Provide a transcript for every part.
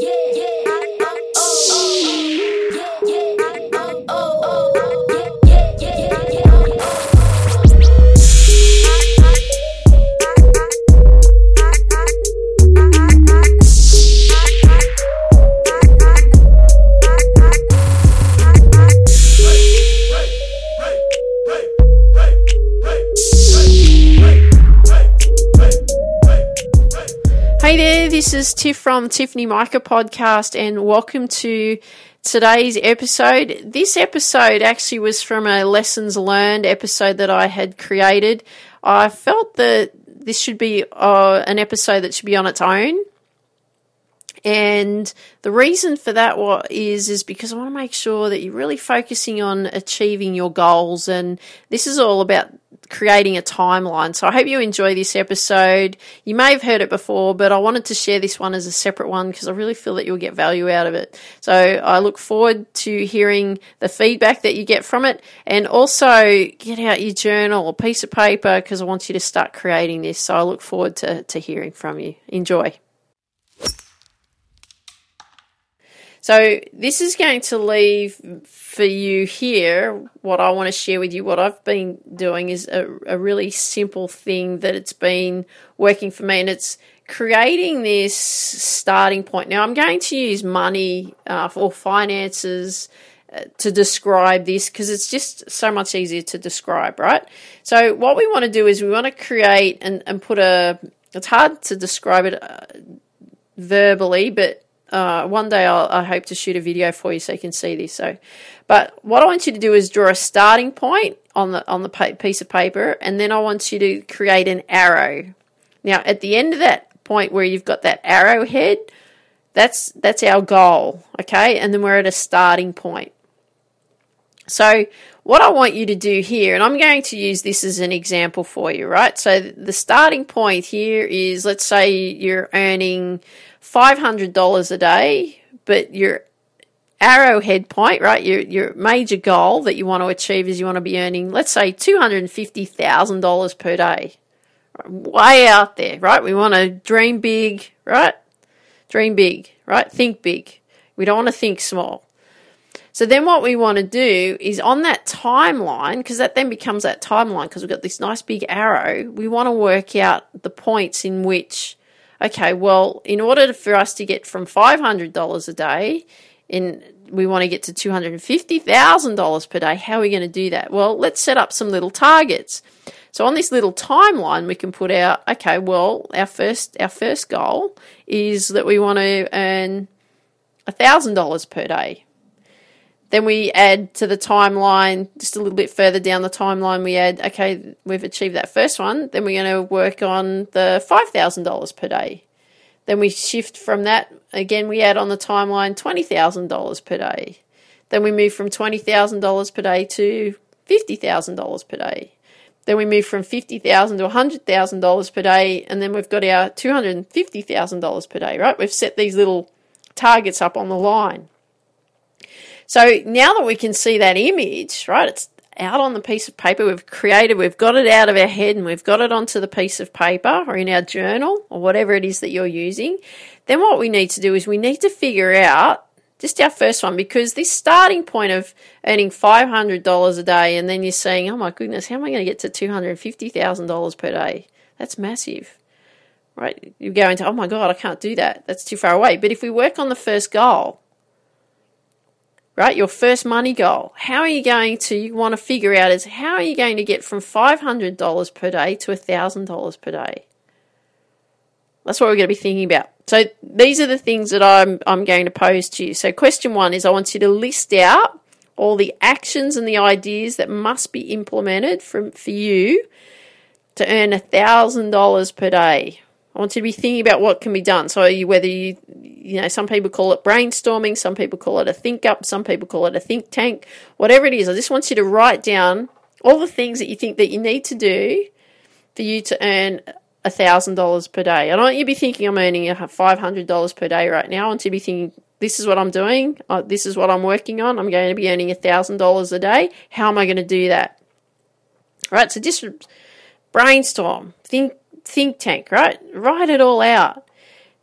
Yeah, yeah. Hey there, this is Tiff from Tiffany Micah Podcast, and welcome to today's episode. This episode actually was from a lessons learned episode that I had created. I felt that this should be uh, an episode that should be on its own. And the reason for that what is is because I want to make sure that you're really focusing on achieving your goals and this is all about creating a timeline. So I hope you enjoy this episode. You may have heard it before, but I wanted to share this one as a separate one because I really feel that you'll get value out of it. So I look forward to hearing the feedback that you get from it and also get out your journal or piece of paper because I want you to start creating this. So I look forward to, to hearing from you. Enjoy. So this is going to leave for you here what I want to share with you. What I've been doing is a, a really simple thing that it's been working for me, and it's creating this starting point. Now I'm going to use money uh, or finances uh, to describe this because it's just so much easier to describe, right? So what we want to do is we want to create and, and put a. It's hard to describe it uh, verbally, but uh, one day I'll, I hope to shoot a video for you so you can see this. So, but what I want you to do is draw a starting point on the on the piece of paper, and then I want you to create an arrow. Now, at the end of that point where you've got that arrowhead, that's that's our goal, okay? And then we're at a starting point. So, what I want you to do here, and I'm going to use this as an example for you, right? So, the starting point here is let's say you're earning $500 a day, but your arrowhead point, right? Your your major goal that you want to achieve is you want to be earning, let's say, two hundred and fifty thousand dollars per day. Way out there, right? We want to dream big, right? Dream big, right? Think big. We don't want to think small. So then what we want to do is on that timeline, because that then becomes that timeline, because we've got this nice big arrow, we want to work out the points in which okay, well, in order for us to get from $500 a day, in we want to get to $250,000 per day, how are we going to do that? Well, let's set up some little targets. So on this little timeline, we can put out, okay, well, our first our first goal is that we want to earn $1,000 per day. Then we add to the timeline, just a little bit further down the timeline, we add, okay, we've achieved that first one. Then we're going to work on the $5,000 per day. Then we shift from that, again, we add on the timeline $20,000 per day. Then we move from $20,000 per day to $50,000 per day. Then we move from $50,000 to $100,000 per day, and then we've got our $250,000 per day, right? We've set these little targets up on the line. So now that we can see that image, right, it's out on the piece of paper we've created, we've got it out of our head and we've got it onto the piece of paper or in our journal or whatever it is that you're using, then what we need to do is we need to figure out just our first one because this starting point of earning $500 a day and then you're saying, oh my goodness, how am I going to get to $250,000 per day? That's massive. Right? You go into, oh my God, I can't do that. That's too far away. But if we work on the first goal, right? Your first money goal. How are you going to, you want to figure out is how are you going to get from $500 per day to $1,000 per day? That's what we're going to be thinking about. So these are the things that I'm, I'm going to pose to you. So question one is I want you to list out all the actions and the ideas that must be implemented from, for you to earn $1,000 per day. I want you to be thinking about what can be done. So you, whether you, you know, some people call it brainstorming, some people call it a think up, some people call it a think tank, whatever it is. I just want you to write down all the things that you think that you need to do for you to earn a thousand dollars per day. I don't want you to be thinking I'm earning five hundred dollars per day right now. I want you to be thinking this is what I'm doing. Uh, this is what I'm working on. I'm going to be earning a thousand dollars a day. How am I going to do that? All right. So just brainstorm, think think tank, right? Write it all out.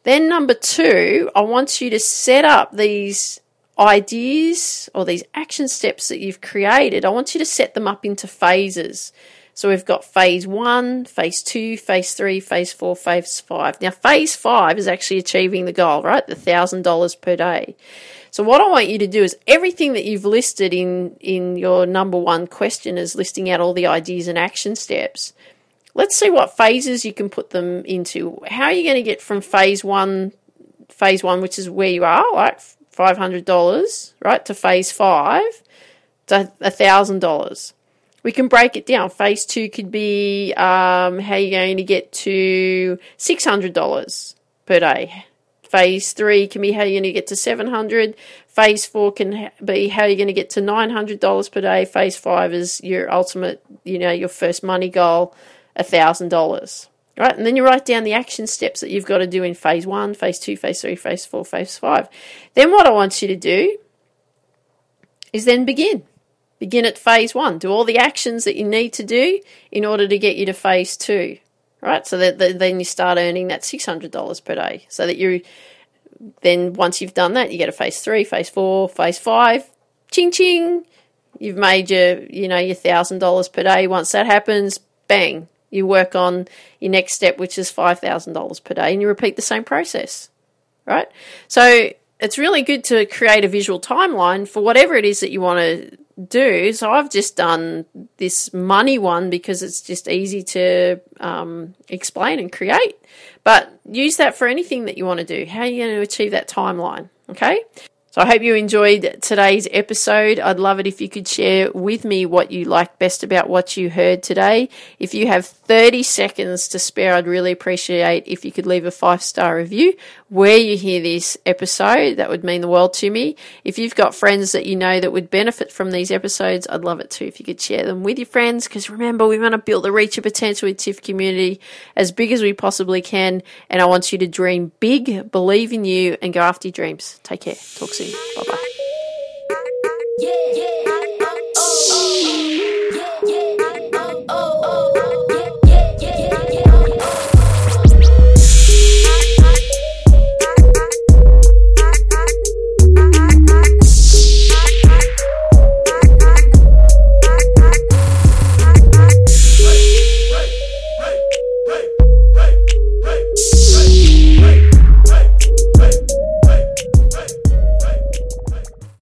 Then, number two, I want you to set up these ideas or these action steps that you've created. I want you to set them up into phases. So we've got phase one, phase two, phase three, phase four, phase five. Now, phase five is actually achieving the goal, right? The thousand dollars per day. So what I want you to do is everything that you've listed in in your number one question is listing out all the ideas and action steps. Let's see what phases you can put them into. How are you going to get from phase one, phase one, which is where you are, like five hundred dollars, right, to phase five, to a thousand dollars? We can break it down. Phase two could be um, how you're going to get to six hundred dollars per day Phase three can be how you're going to get to 700. Phase four can be how you're going to get to $900 per day. Phase five is your ultimate, you know, your first money goal, $1,000. Right? And then you write down the action steps that you've got to do in phase one, phase two, phase three, phase four, phase five. Then what I want you to do is then begin. Begin at phase one. Do all the actions that you need to do in order to get you to phase two right? So that, that, then you start earning that six hundred dollars per day. So that you then once you've done that, you get a phase three, phase four, phase five, ching ching. You've made your you know your thousand dollars per day. Once that happens, bang, you work on your next step, which is five thousand dollars per day, and you repeat the same process, right? So it's really good to create a visual timeline for whatever it is that you want to do. So I've just done this money one because it's just easy to um, explain and create. But use that for anything that you want to do. How are you going to achieve that timeline? Okay. So I hope you enjoyed today's episode. I'd love it if you could share with me what you liked best about what you heard today. If you have 30 seconds to spare, I'd really appreciate if you could leave a five star review where you hear this episode. That would mean the world to me. If you've got friends that you know that would benefit from these episodes, I'd love it too if you could share them with your friends because remember, we want to build the reach of potential with TIFF community as big as we possibly can. And I want you to dream big, believe in you, and go after your dreams. Take care. Talk yeah.